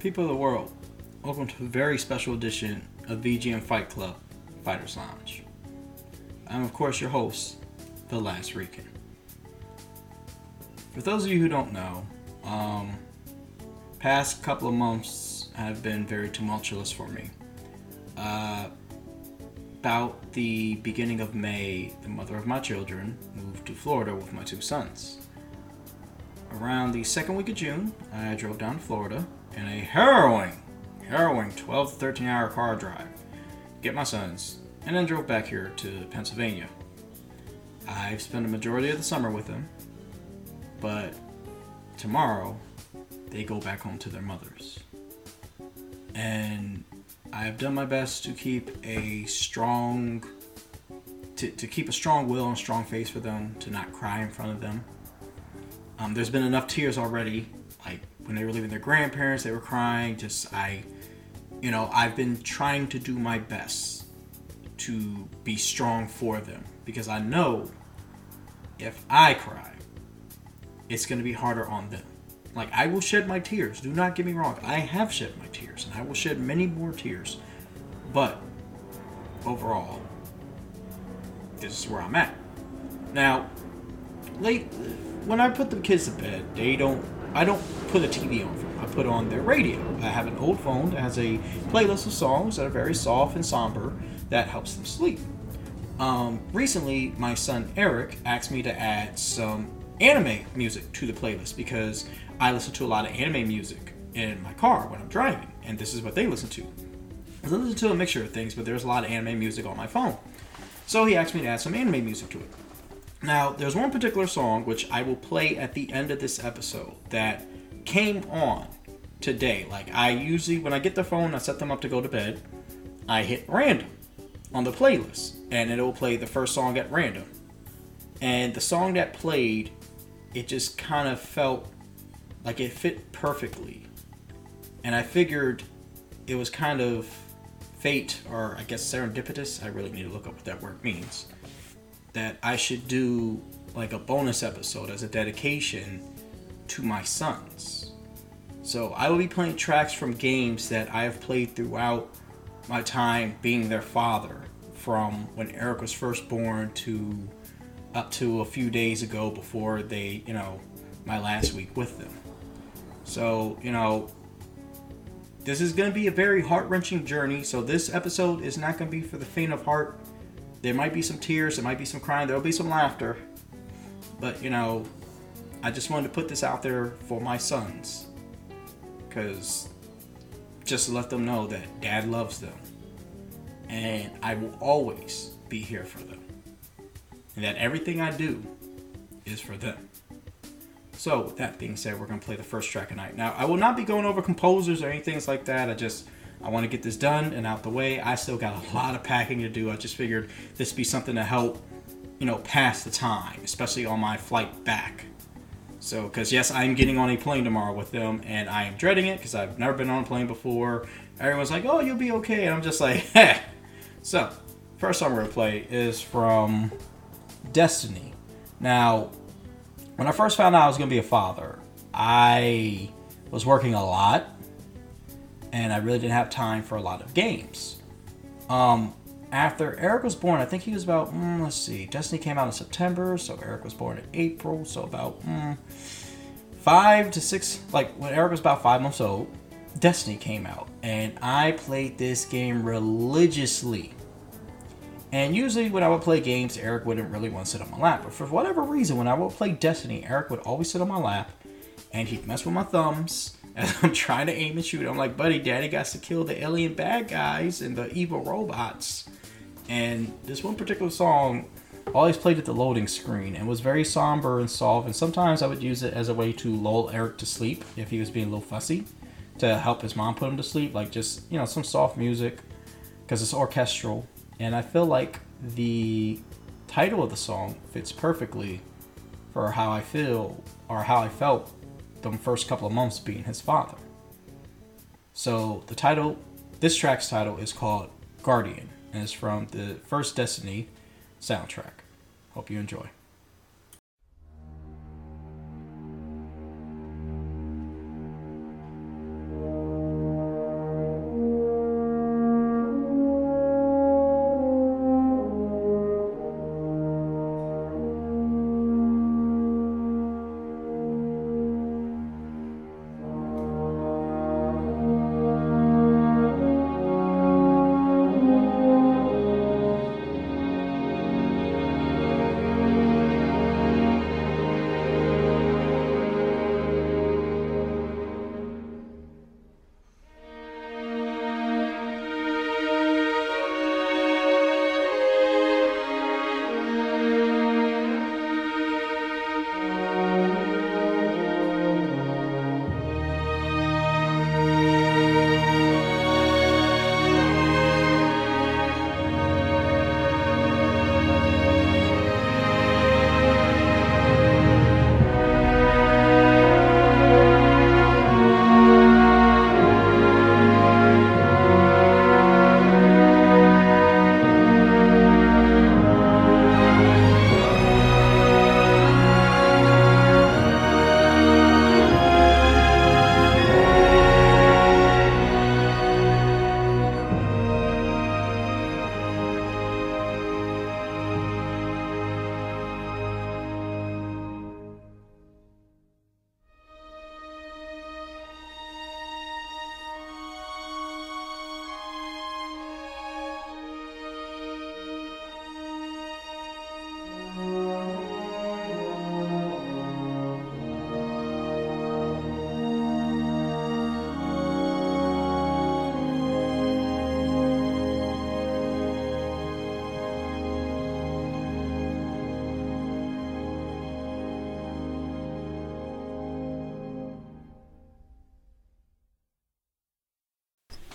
People of the world, welcome to a very special edition of VGM Fight Club Fighters Lounge. I'm, of course, your host, The Last Rican. For those of you who don't know, um, past couple of months have been very tumultuous for me. Uh, about the beginning of May, the mother of my children moved to Florida with my two sons. Around the second week of June, I drove down to Florida in a harrowing, harrowing 12 to 13 hour car drive, get my sons, and then drove back here to Pennsylvania. I've spent a majority of the summer with them, but tomorrow they go back home to their mothers. And I've done my best to keep a strong to, to keep a strong will and strong face for them, to not cry in front of them. Um, there's been enough tears already, when they were leaving their grandparents, they were crying. Just I, you know, I've been trying to do my best to be strong for them because I know if I cry, it's going to be harder on them. Like I will shed my tears. Do not get me wrong. I have shed my tears, and I will shed many more tears. But overall, this is where I'm at. Now, late when I put the kids to bed, they don't. I don't put a TV on for them. I put on their radio. I have an old phone that has a playlist of songs that are very soft and somber that helps them sleep. Um, recently, my son Eric asked me to add some anime music to the playlist because I listen to a lot of anime music in my car when I'm driving, and this is what they listen to. I listen to a mixture of things, but there's a lot of anime music on my phone. So he asked me to add some anime music to it. Now, there's one particular song which I will play at the end of this episode that came on today. Like, I usually, when I get the phone, I set them up to go to bed, I hit random on the playlist, and it'll play the first song at random. And the song that played, it just kind of felt like it fit perfectly. And I figured it was kind of fate, or I guess serendipitous. I really need to look up what that word means. That I should do like a bonus episode as a dedication to my sons. So I will be playing tracks from games that I have played throughout my time being their father, from when Eric was first born to up to a few days ago before they, you know, my last week with them. So, you know, this is going to be a very heart wrenching journey. So, this episode is not going to be for the faint of heart. There might be some tears, there might be some crying, there'll be some laughter. But, you know, I just wanted to put this out there for my sons. Because just let them know that dad loves them. And I will always be here for them. And that everything I do is for them. So, with that being said, we're going to play the first track tonight. Now, I will not be going over composers or anything like that. I just, I want to get this done and out the way. I still got a lot of packing to do. I just figured this be something to help, you know, pass the time, especially on my flight back. So, because yes, I'm getting on a plane tomorrow with them, and I am dreading it because I've never been on a plane before. Everyone's like, "Oh, you'll be okay," and I'm just like, "Heh." So, first song we're gonna play is from Destiny. Now, when I first found out I was to be a father, I was working a lot and I really didn't have time for a lot of games. Um, after Eric was born, I think he was about, mm, let's see, Destiny came out in September, so Eric was born in April, so about mm, five to six, like when Eric was about five months old, Destiny came out. And I played this game religiously. And usually, when I would play games, Eric wouldn't really want to sit on my lap. But for whatever reason, when I would play Destiny, Eric would always sit on my lap and he'd mess with my thumbs as I'm trying to aim and shoot. I'm like, buddy, daddy got to kill the alien bad guys and the evil robots. And this one particular song always played at the loading screen and was very somber and soft. And sometimes I would use it as a way to lull Eric to sleep if he was being a little fussy to help his mom put him to sleep. Like just, you know, some soft music because it's orchestral and I feel like the title of the song fits perfectly for how I feel or how I felt the first couple of months being his father. So the title, this track's title is called Guardian and it's from the first Destiny soundtrack. Hope you enjoy.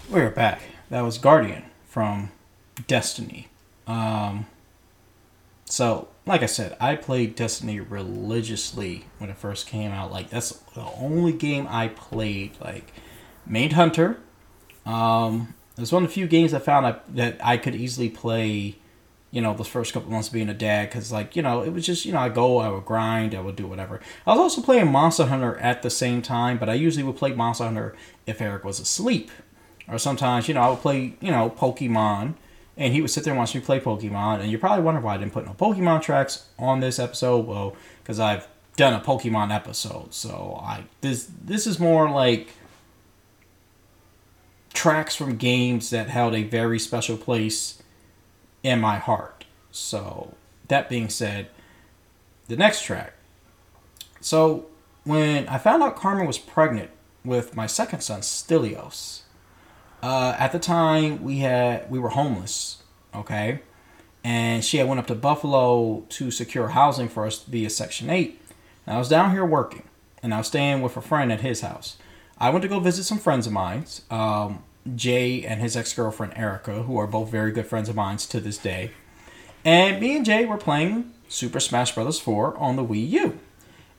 We're back. That was Guardian from Destiny. Um, so, like I said, I played Destiny religiously when it first came out. Like that's the only game I played. Like Main Hunter. Um, it was one of the few games I found I, that I could easily play. You know, the first couple months being a dad, because like you know, it was just you know, I go, I would grind, I would do whatever. I was also playing Monster Hunter at the same time, but I usually would play Monster Hunter if Eric was asleep, or sometimes you know I would play you know Pokemon and he would sit there and watch me play Pokemon. And you're probably wondering why I didn't put no Pokemon tracks on this episode. Well, because I've done a Pokemon episode, so I this this is more like tracks from games that held a very special place in my heart. So that being said, the next track. So when I found out Carmen was pregnant with my second son, Stelios, uh, at the time we had we were homeless, okay, and she had went up to Buffalo to secure housing for us via Section Eight. And I was down here working, and I was staying with a friend at his house. I went to go visit some friends of mine, um, Jay and his ex girlfriend Erica, who are both very good friends of mine to this day. And me and Jay were playing Super Smash Bros. 4 on the Wii U.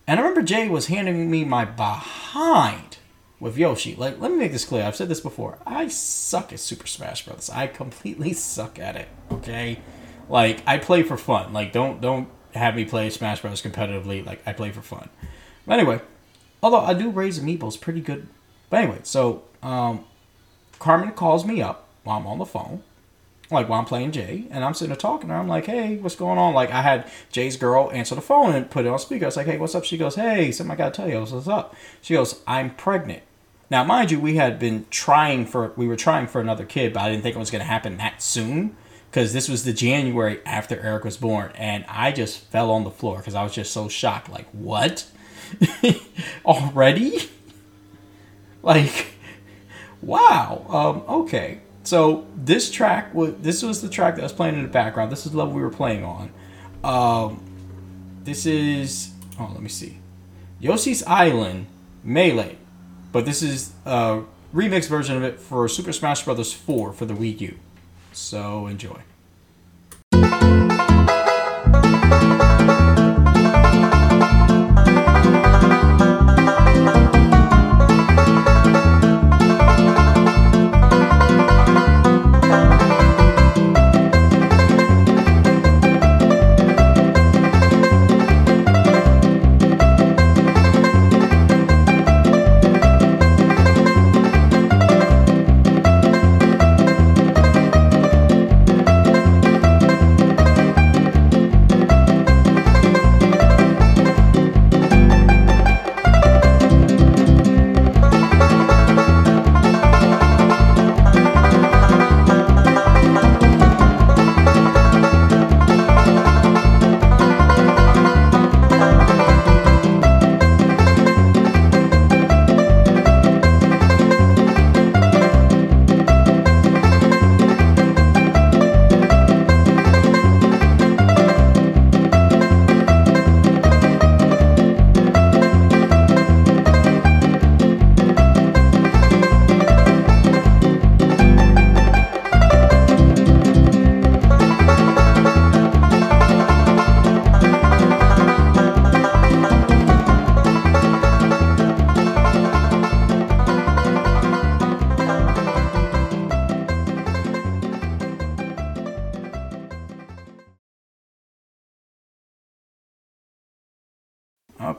And I remember Jay was handing me my behind with Yoshi. Like, let me make this clear. I've said this before. I suck at Super Smash Bros. I completely suck at it. Okay, like I play for fun. Like, don't don't have me play Smash Bros. competitively. Like, I play for fun. But anyway, although I do raise amiibos pretty good. But anyway, so um, Carmen calls me up while I'm on the phone. Like while I'm playing Jay, and I'm sitting there talking to her. I'm like, "Hey, what's going on?" Like I had Jay's girl answer the phone and put it on speaker. I was like, "Hey, what's up?" She goes, "Hey, something I gotta tell you. What's up?" She goes, "I'm pregnant." Now, mind you, we had been trying for we were trying for another kid, but I didn't think it was to happen that soon because this was the January after Eric was born, and I just fell on the floor because I was just so shocked. Like, what? Already? like, wow. Um, okay. So this track was this was the track that was playing in the background. This is the level we were playing on. Um, this is oh, let me see, Yoshi's Island Melee but this is a remix version of it for Super Smash Bros. 4 for the Wii U. So enjoy.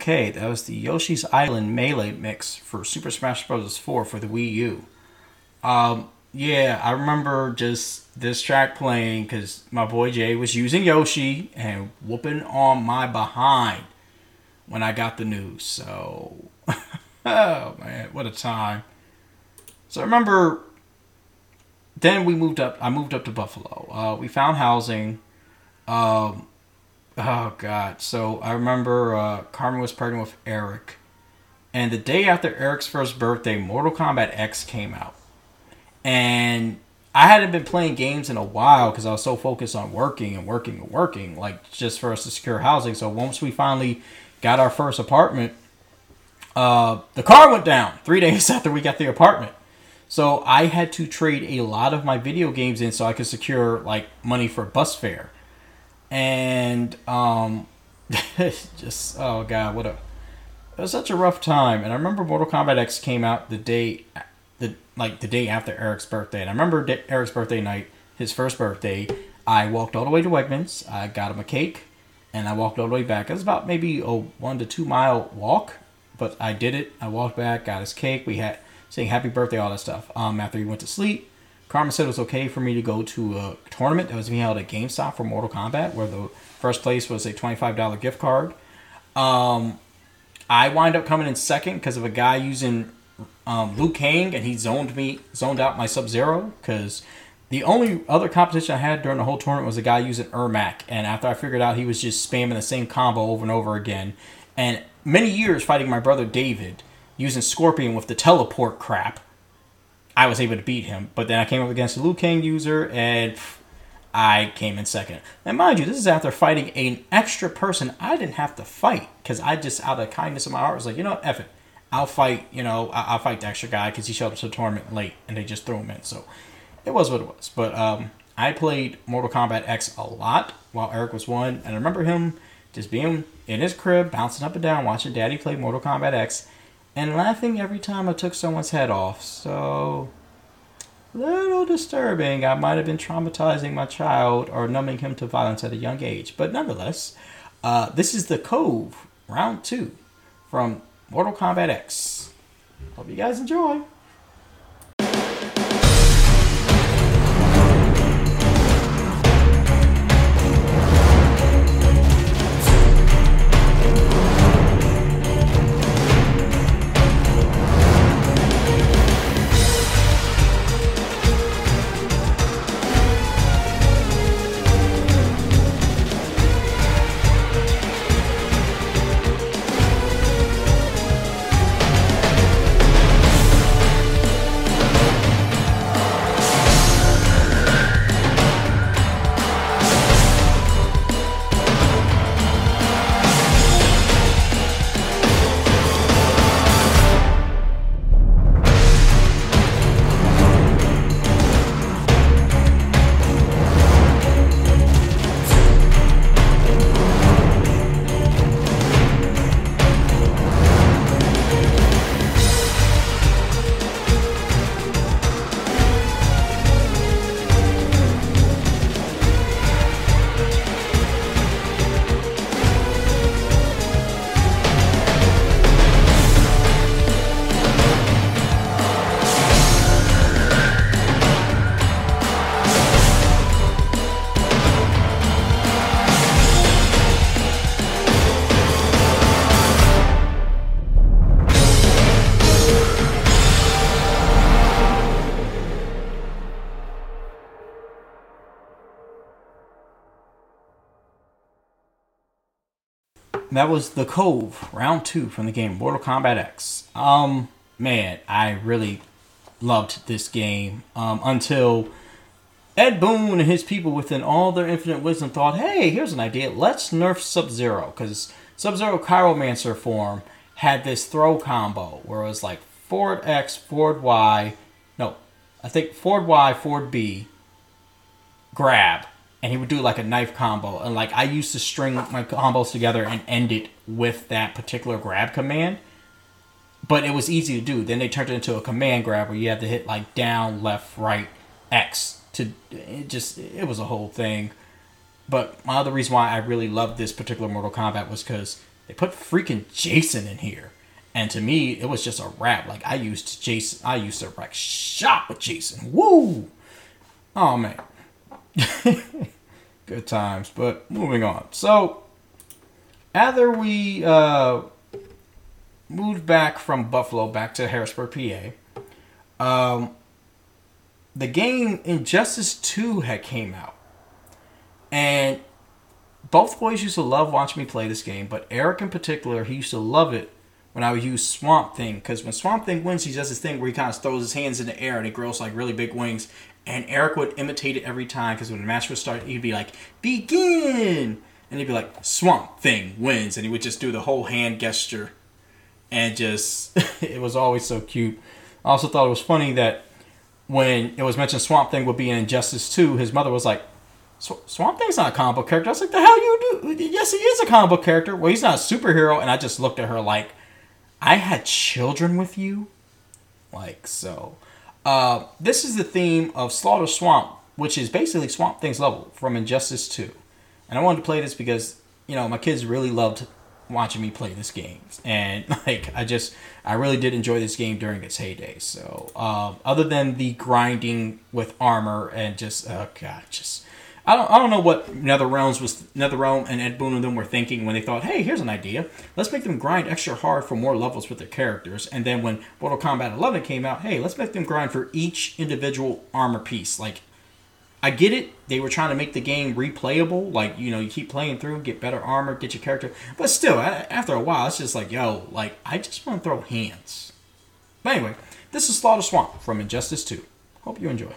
Okay, that was the Yoshi's Island Melee mix for Super Smash Bros. 4 for the Wii U. Um, yeah, I remember just this track playing because my boy Jay was using Yoshi and whooping on my behind when I got the news. So, oh man, what a time. So I remember then we moved up, I moved up to Buffalo. Uh, we found housing. Um, Oh God! So I remember uh, Carmen was pregnant with Eric, and the day after Eric's first birthday, Mortal Kombat X came out, and I hadn't been playing games in a while because I was so focused on working and working and working, like just for us to secure housing. So once we finally got our first apartment, uh, the car went down three days after we got the apartment. So I had to trade a lot of my video games in so I could secure like money for bus fare. And um just oh god, what a it was such a rough time. And I remember Mortal Kombat X came out the day the like the day after Eric's birthday. And I remember Eric's birthday night, his first birthday, I walked all the way to Wegmans. I got him a cake and I walked all the way back. It was about maybe a one to two mile walk, but I did it. I walked back, got his cake. We had saying happy birthday, all that stuff. Um, after he went to sleep, Carmen said it was okay for me to go to a tournament that was being held at GameStop for Mortal Kombat, where the first place was a $25 gift card. Um, I wind up coming in second because of a guy using um, Liu Kang, and he zoned me, zoned out my Sub Zero because the only other competition I had during the whole tournament was a guy using Ermac, and after I figured out he was just spamming the same combo over and over again, and many years fighting my brother David, using Scorpion with the teleport crap, I was able to beat him. But then I came up against a Liu Kang user and I came in second. And mind you, this is after fighting an extra person I didn't have to fight because I just, out of kindness of my heart, was like, you know, what, F it. I'll fight, you know, I'll fight the extra guy because he showed up to the tournament late and they just threw him in. So it was what it was. But um, I played Mortal Kombat X a lot while Eric was one. And I remember him just being in his crib, bouncing up and down, watching Daddy play Mortal Kombat X and laughing every time I took someone's head off. So, little disturbing. I might have been traumatizing my child or numbing him to violence at a young age. But nonetheless, uh, this is the Cove, round two from Mortal Kombat X. Hope you guys enjoy. That was the Cove, round two from the game Mortal Kombat X. Um, man, I really loved this game um, until Ed Boon and his people, within all their infinite wisdom, thought, "Hey, here's an idea. Let's nerf Sub Zero because Sub Zero Cryomancer form had this throw combo where it was like forward X, forward Y, no, I think forward Y, forward B, grab." And he would do like a knife combo. And like I used to string my combos together and end it with that particular grab command. But it was easy to do. Then they turned it into a command grab where you had to hit like down, left, right, X to it just it was a whole thing. But my other reason why I really loved this particular Mortal Kombat was because they put freaking Jason in here. And to me, it was just a rap. Like I used Jason, I used to wreck shop with Jason. Woo! Oh man. Good times. But moving on. So, after we uh, moved back from Buffalo back to Harrisburg, PA, um, the game Injustice 2 had came out. And both boys used to love watching me play this game, but Eric in particular, he used to love it when I would use Swamp Thing. Because when Swamp Thing wins, he does this thing where he kind of throws his hands in the air and it grows like really big wings and Eric would imitate it every time because when the match would start, he'd be like, "Begin," and he'd be like, "Swamp Thing wins," and he would just do the whole hand gesture, and just it was always so cute. I also thought it was funny that when it was mentioned Swamp Thing would be in Injustice 2, his mother was like, Swamp Thing's not a comic book character. I was like, the hell you do? Yes, he is a comic book character. Well, he's not a superhero. And I just looked at her like, I had children with you? Like, so. Uh, this is the theme of Slaughter Swamp, which is basically Swamp Thing's level from Injustice 2. And I wanted to play this because, you know, my kids really loved watching me play this game. And, like, I just, I really did enjoy this game during its heyday. So, uh, other than the grinding with armor and just, oh, God, just I don't, I don't know what Nether Realms was NetherRealm and Ed Boon and them were thinking when they thought, hey, here's an idea. Let's make them grind extra hard for more levels with their characters. And then when Mortal Kombat 11 came out, hey, let's make them grind for each individual armor piece. Like, I get it. They were trying to make the game replayable. Like, you know, you keep playing through, get better armor, get your character. But still, after a while, it's just like, yo, like, I just want to throw hands. But anyway, this is Slaughter Swamp from Injustice 2. Hope you enjoy.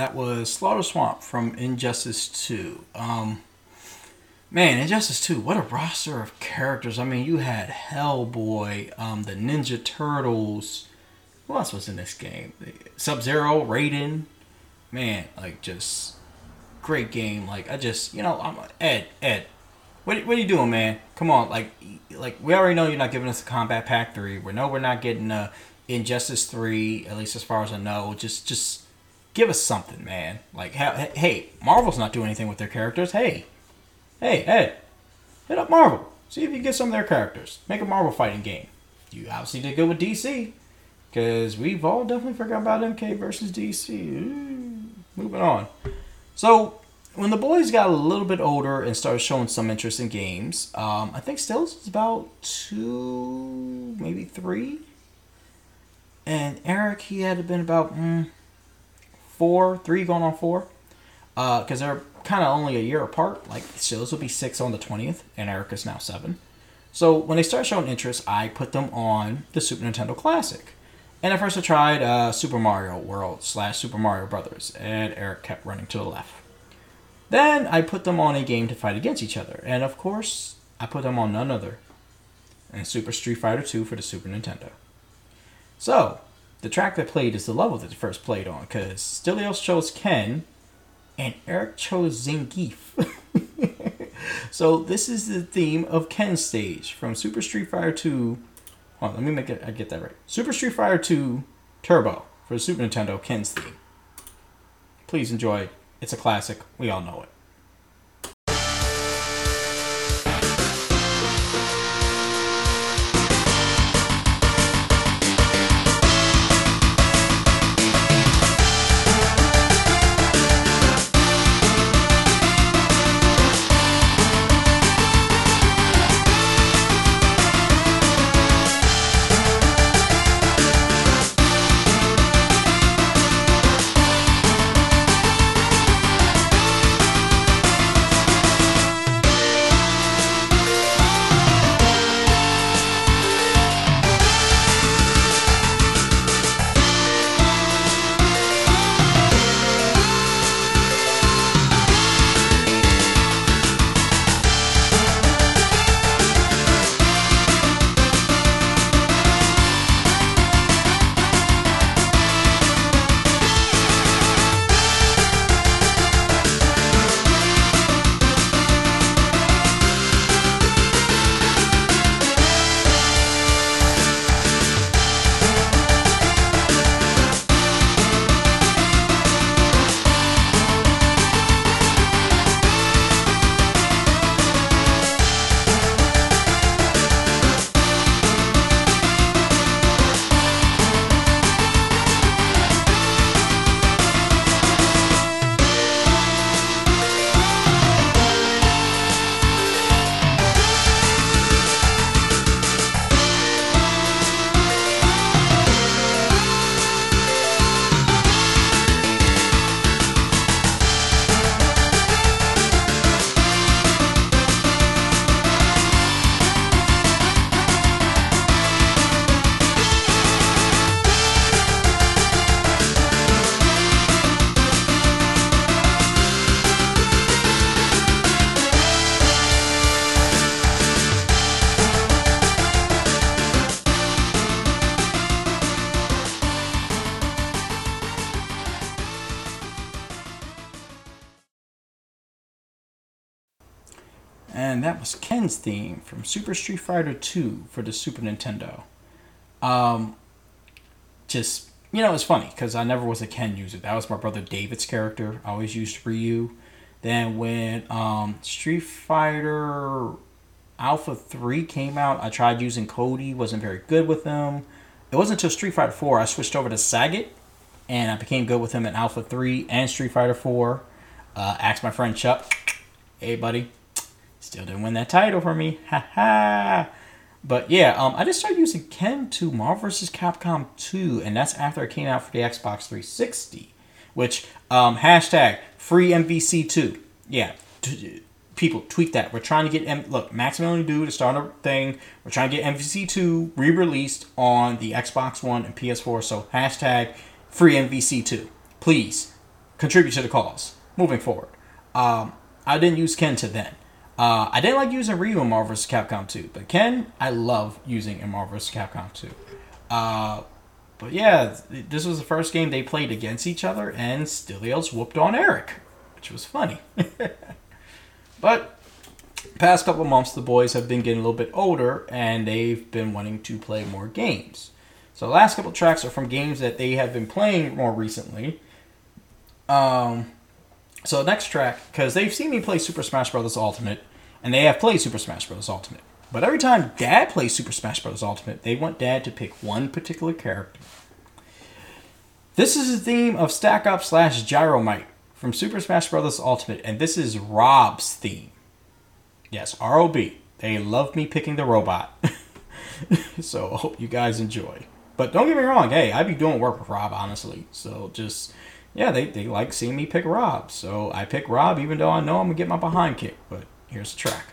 That was Slaughter Swamp from Injustice 2. Um, man, Injustice 2, what a roster of characters. I mean, you had Hellboy, um, the Ninja Turtles. Who else was in this game? Sub Zero, Raiden. Man, like, just great game. Like, I just, you know, I'm Ed, Ed. What, what are you doing, man? Come on, like, like we already know you're not giving us a Combat Pack 3. We know we're not getting a Injustice 3, at least as far as I know. Just, just give us something, man. Like, hey, Marvel's not doing anything with their characters. Hey, hey, hey, hit up Marvel. See if you can get some of their characters. Make a Marvel fighting game. You obviously did good with DC, because we've all definitely forgot about MK versus DC. Ooh, moving on. So, when the boys got a little bit older and started showing some interest in games, um, I think Stills was about two, maybe three. And Eric, he had been about mm, four, three going on four, because uh, they're kind of only a year apart. Like Stills will be six on the twentieth, and Erica's now seven. So when they start showing interest, I put them on the Super Nintendo Classic. And at first I tried uh, Super Mario World slash Super Mario Brothers, and Eric kept running to the left. Then I put them on a game to fight against each other, and of course I put them on none other than Super Street Fighter 2 for the Super Nintendo. So the track that played is the level that first played on, because Stelios chose Ken, and Eric chose Zangief. so this is the theme of Ken's stage from Super Street Fighter 2. Hold on, let me make it. I get that right. Super Street Fighter 2 Turbo for Super Nintendo. Ken's theme. Please enjoy. It's a classic. We all know it. Theme from Super Street Fighter 2 for the Super Nintendo. Um, just, you know, it's funny because I never was a Ken user. That was my brother David's character. I always used Ryu. Then when um, Street Fighter Alpha 3 came out, I tried using Cody, wasn't very good with him. It wasn't until Street Fighter 4 I switched over to Sagat, and I became good with him in Alpha 3 and Street Fighter 4. Uh, asked my friend Chuck, hey buddy, Still didn't win that title for me. Ha ha. But yeah, um, I just started using Ken to Marvel vs. Capcom 2, and that's after it came out for the Xbox 360. Which, um, hashtag free MVC2. Yeah, t- people tweet that. We're trying to get M- look Maximilian Dood to start a thing. We're trying to get MVC2 re-released on the Xbox One and PS4. So hashtag free MVC2, please contribute to the cause moving forward. Um, I didn't use Ken to then. Uh, I didn't like using Ryu in Marvel vs. Capcom 2, but Ken, I love using in Marvel vs. Capcom 2. Uh, but yeah, this was the first game they played against each other, and Stelios whooped on Eric, which was funny. but past couple months, the boys have been getting a little bit older, and they've been wanting to play more games. So the last couple tracks are from games that they have been playing more recently. Um, so next track, because they've seen me play Super Smash Bros. Ultimate, and they have played Super Smash Bros. Ultimate. But every time Dad plays Super Smash Bros. Ultimate, they want Dad to pick one particular character. This is the theme of Stack Up slash Gyromite from Super Smash Bros. Ultimate, and this is Rob's theme. Yes, ROB. They love me picking the robot. so I hope you guys enjoy. But don't get me wrong, hey, I be doing work with Rob, honestly. So just, yeah, they, they like seeing me pick Rob. So I pick Rob even though I know I'm going to get my behind kicked. But here's the track.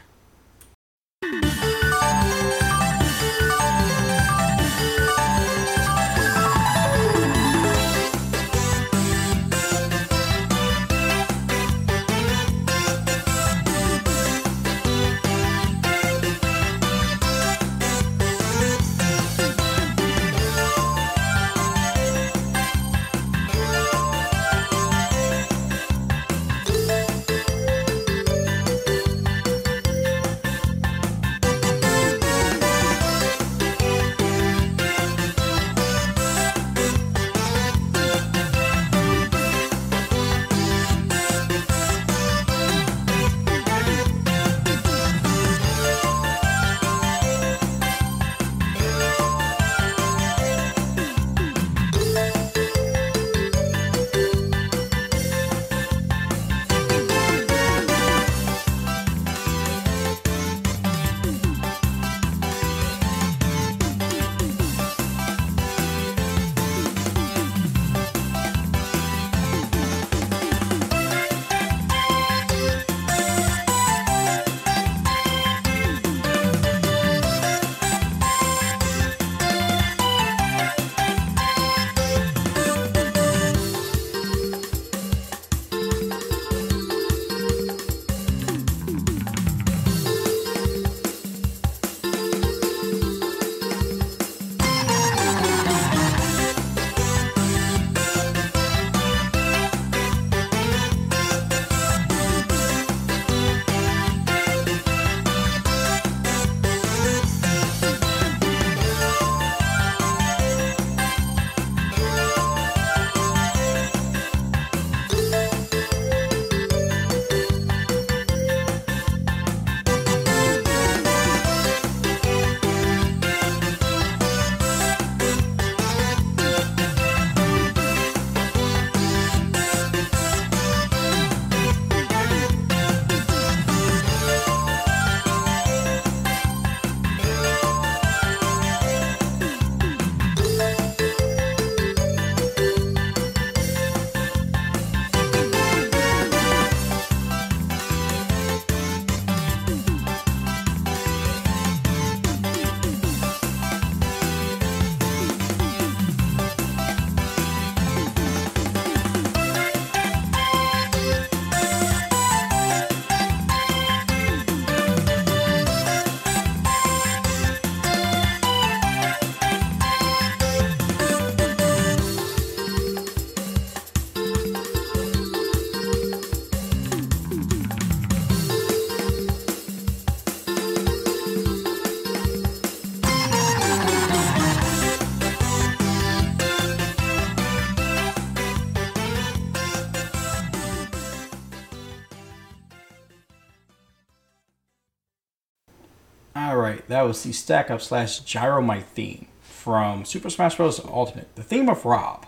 That was the stack up slash gyromite theme from Super Smash Bros. Ultimate, the theme of Rob.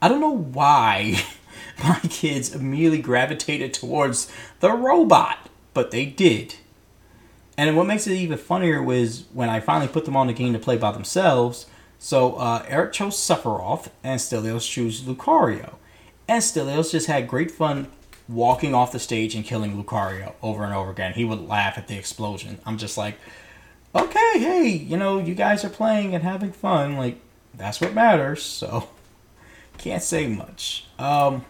I don't know why my kids immediately gravitated towards the robot, but they did. And what makes it even funnier was when I finally put them on the game to play by themselves. So uh, Eric chose Sephiroth, and Stelios chose Lucario. And Stelios just had great fun walking off the stage and killing Lucario over and over again. He would laugh at the explosion. I'm just like, okay, hey, you know, you guys are playing and having fun. Like, that's what matters. So, can't say much. Um,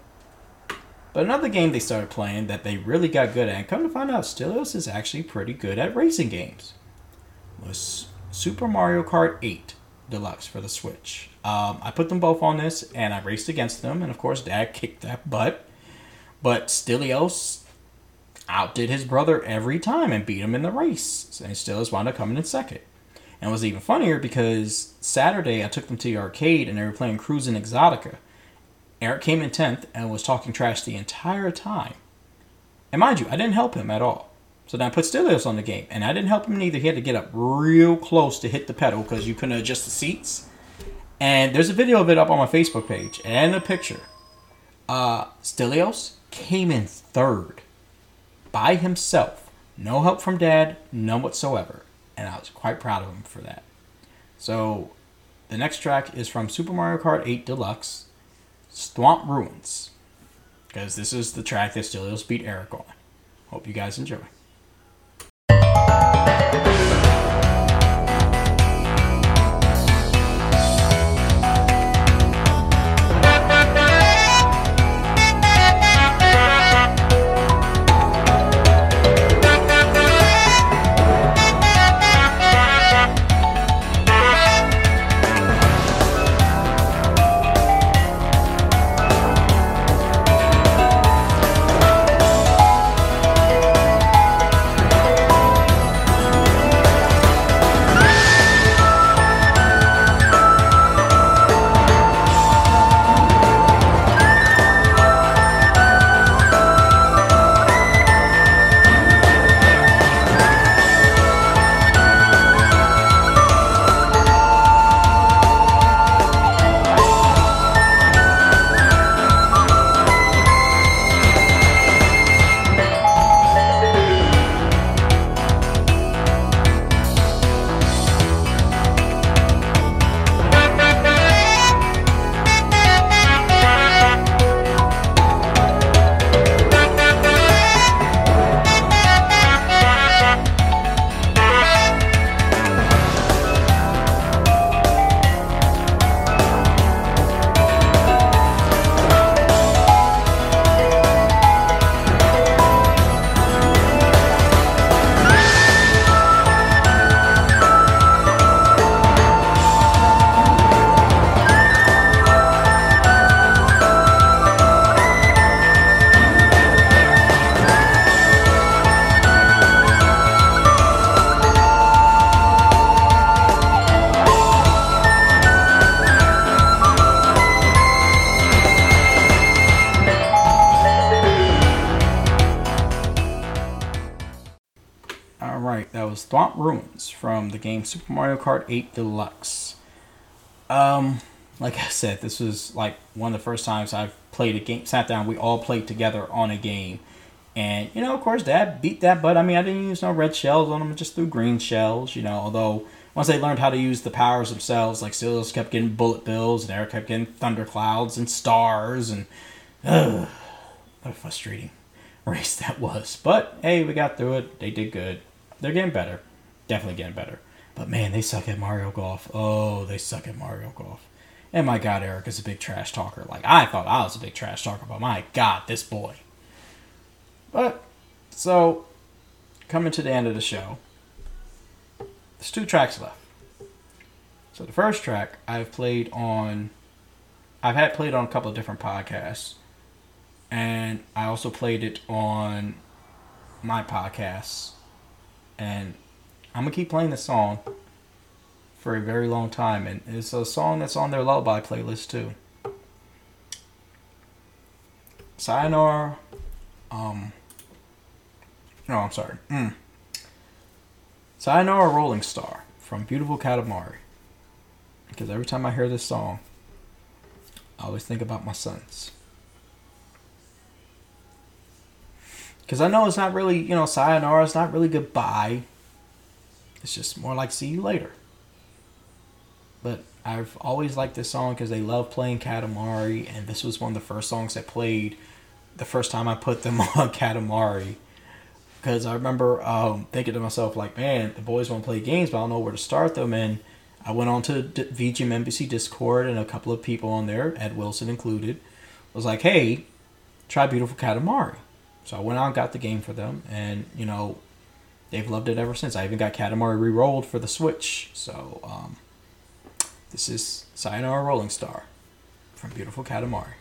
But another game they started playing that they really got good at, and come to find out, Stelios is actually pretty good at racing games, was Super Mario Kart 8 Deluxe for the Switch. Um, I put them both on this, and I raced against them, and of course, Dad kicked that butt. But Stelios outdid his brother every time and beat him in the race, and Stelios wound up coming in second. And it was even funnier because Saturday I took them to the arcade and they were playing Cruis'n Exotica. Eric came in 10th and was talking trash the entire time. And mind you, I didn't help him at all. So then I put Stelios on the game, and I didn't help him neither. He had to get up real close to hit the pedal because you couldn't adjust the seats. And there's a video of it up on my Facebook page and a picture. Uh, Stelios came in third by himself. No help from dad, none whatsoever and I was quite proud of him for that. So, the next track is from Super Mario Kart 8 Deluxe, Swamp Ruins, because this is the track that Stelios beat Eric on. Hope you guys enjoy. Swamp Ruins from the game Super Mario Kart 8 Deluxe. Um, like I said, this was like one of the first times I've played a game, sat down, we all played together on a game. And, you know, of course, Dad beat that, but I mean, I didn't use no red shells on them, I just threw green shells, you know, although once they learned how to use the powers themselves, like Stelios kept getting bullet bills, and Eric kept getting thunder clouds and stars, and ugh, what a frustrating race that was. But hey, we got through it. They did good. They're getting better. Definitely getting better. But man, they suck at Mario Golf. Oh, they suck at Mario Golf. And my God, Eric is a big trash talker. Like, I thought I was a big trash talker, but my God, this boy. But, so, coming to the end of the show, there's two tracks left. So, the first track I've played on, I've had played on a couple of different podcasts. And I also played it on my podcasts and I'm gonna keep playing this song for a very long time, and it's a song that's on their lullaby playlist too. Sayonara, um, no, I'm sorry. Mm. Sayonara Rolling Star from Beautiful Katamari. Because every time I hear this song, I always think about my sons. Because I know it's not really, you know, sayonara is not really goodbye. It's just more like see you later. But I've always liked this song because they love playing Katamari, and this was one of the first songs that played the first time I put them on Katamari. Because I remember um, thinking to myself, like, man, the boys want to play games, but I don't know where to start them. And I went on to D- VGM NBC Discord, and a couple of people on there, Ed Wilson included, was like, hey, try Beautiful Katamari. So I went out and got the game for them, and you know, they've loved it ever since. I even got Katamari re-rolled for the Switch. So um, this is Sayonara Rolling Star from Beautiful Katamari.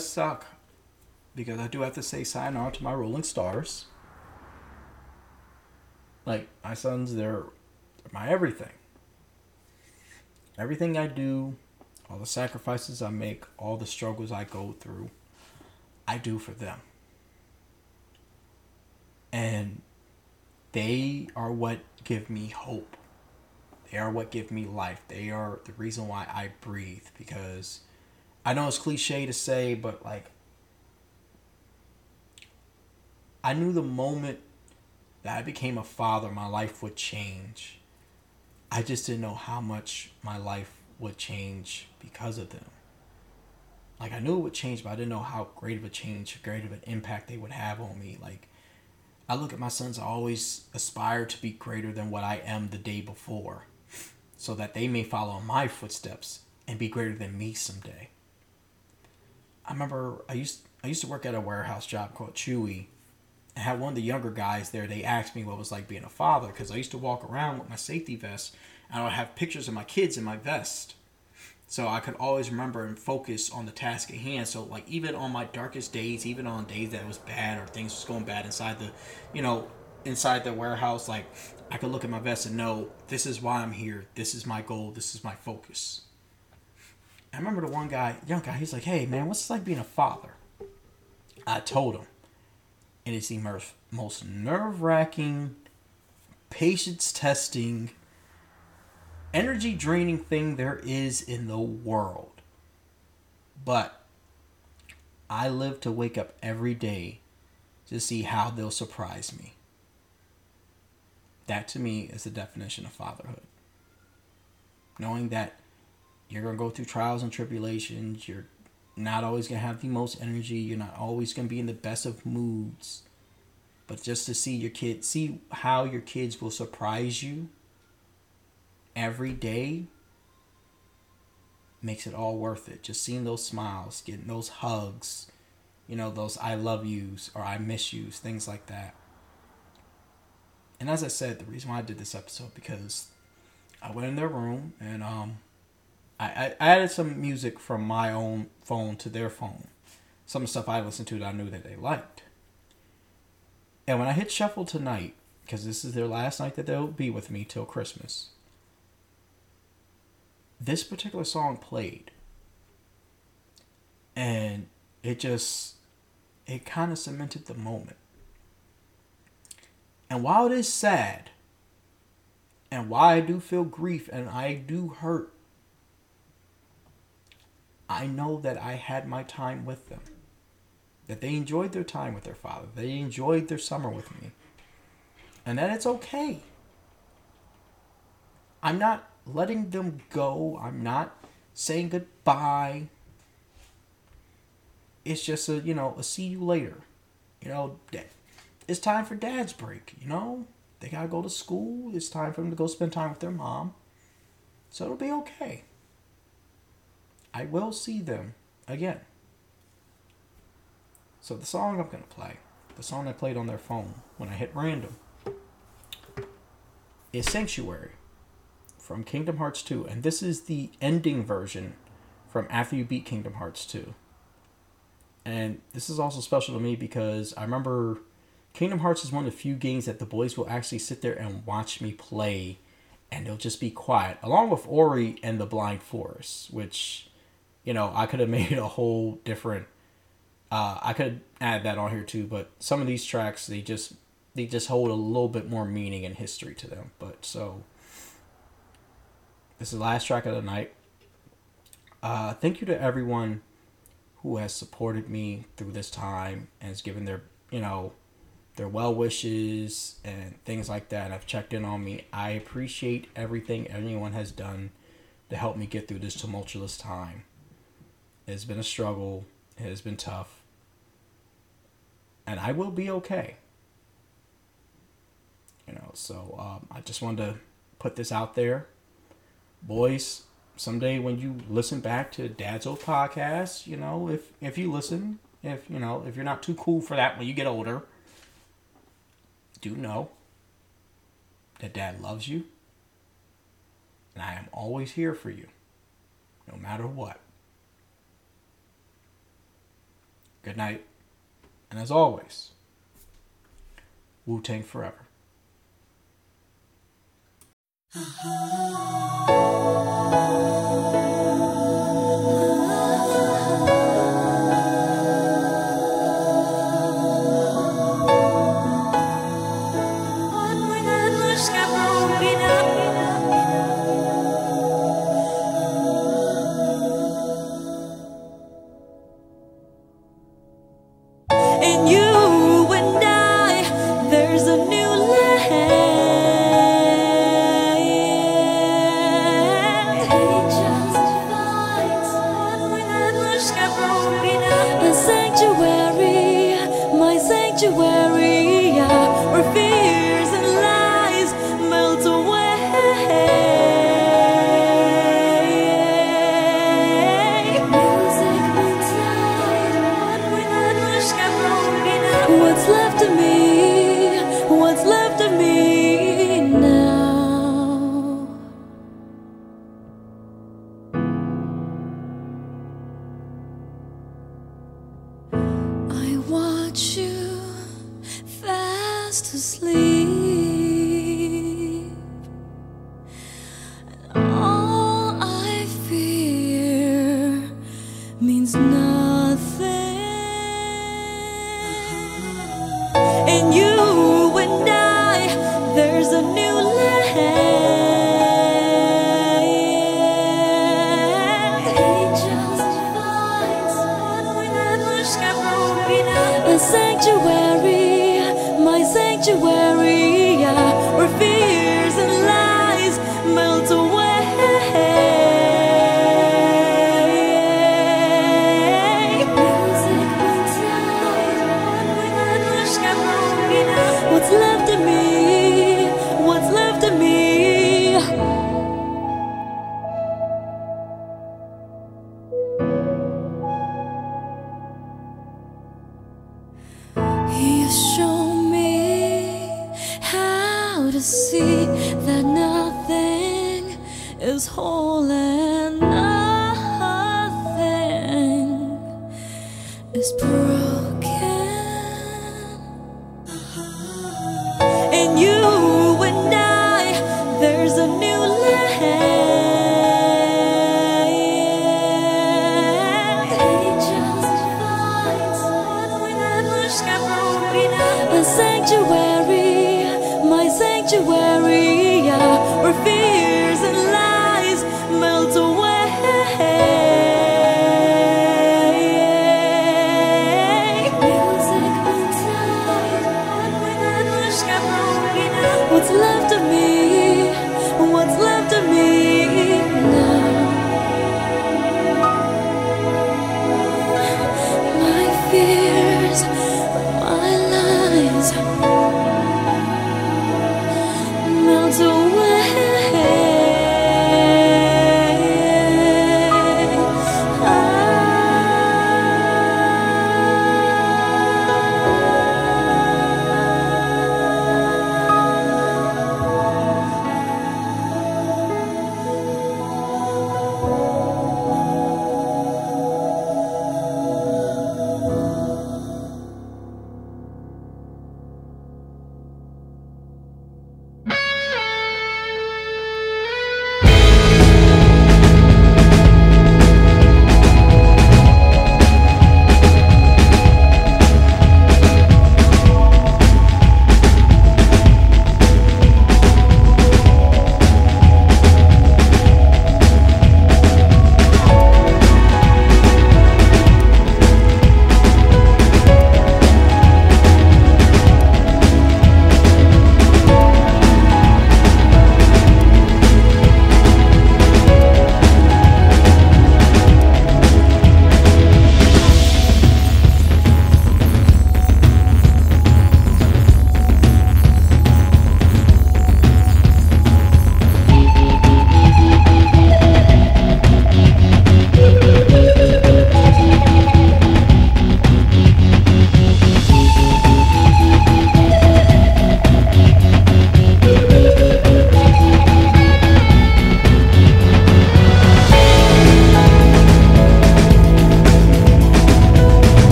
Does suck because I do have to say sign sayonara to my Rolling Stars. Like, my sons, they're, they're my everything. Everything I do, all the sacrifices I make, all the struggles I go through, I do for them. And they are what give me hope. They are what give me life. They are the reason why I breathe because I know it's cliche to say, but like I knew the moment that I became a father, my life would change. I just didn't know how much my life would change because of them. Like I knew it would change, but I didn't know how great of a change, great of an impact they would have on me. Like I look at my sons, I always aspire to be greater than what I am the day before, so that they may follow my footsteps and be greater than me someday. I remember I used I used to work at a warehouse job called Chewy. I had one of the younger guys there. They asked me what it was like being a father because I used to walk around with my safety vest and I would have pictures of my kids in my vest. So I could always remember and focus on the task at hand. So like even on my darkest days, even on days that was bad or things was going bad inside the, you know, inside the warehouse, like I could look at my vest and know this is why I'm here. This is my goal. This is my focus. I remember the one guy, young guy, he's like, "Hey man, what's it like being a father?" I told him, And it is the most nerve wracking, patience testing, energy draining thing there is in the world. But I live to wake up every day to see how they'll surprise me. That to me is the definition of fatherhood. Knowing that you're going to go through trials and tribulations, you're not always going to have the most energy, you're not always going to be in the best of moods. But just to see your kids, see how your kids will surprise you every day makes it all worth it. Just seeing those smiles, getting those hugs, you know, those I love yous or I miss yous, things like that. And as I said, the reason why I did this episode because I went in their room and um I, I added some music from my own phone to their phone. Some stuff I listened to that I knew that they liked. And when I hit shuffle tonight, because this is their last night that they'll be with me till Christmas, this particular song played and it just it kind of cemented the moment and while it is sad and while i do feel grief and i do hurt i know that i had my time with them that they enjoyed their time with their father they enjoyed their summer with me and that it's okay i'm not letting them go. I'm not saying goodbye. It's just a, you know, a see you later. You know, it's time for dad's break, you know? They gotta go to school. It's time for them to go spend time with their mom. So it'll be okay. I will see them again. So the song I'm gonna play, the song I played on their phone when I hit random, is Sanctuary from Kingdom Hearts 2, and this is the ending version from after you beat Kingdom Hearts 2. And this is also special to me because I remember Kingdom Hearts is one of the few games that the boys will actually sit there and watch me play and they'll just be quiet, along with Ori and the Blind Forest, which, you know, I could have made a whole different. Uh, I could add that on here too, but some of these tracks they just they just hold a little bit more meaning and history to them. But so this is the last track of the night. Uh, thank you to everyone who has supported me through this time and has given their, you know, their well wishes and things like that. I've checked in on me. I appreciate everything anyone has done to help me get through this tumultuous time. It has been a struggle. It has been tough. And I will be okay. You know, so um, I just wanted to put this out there boys, someday when you listen back to Dad's old podcast, you know, if if you listen, if you know, if you're not too cool for that when you get older, do know that Dad loves you. And I am always here for you, no matter what. Good night. And as always, Wu Tang forever. Uh-huh.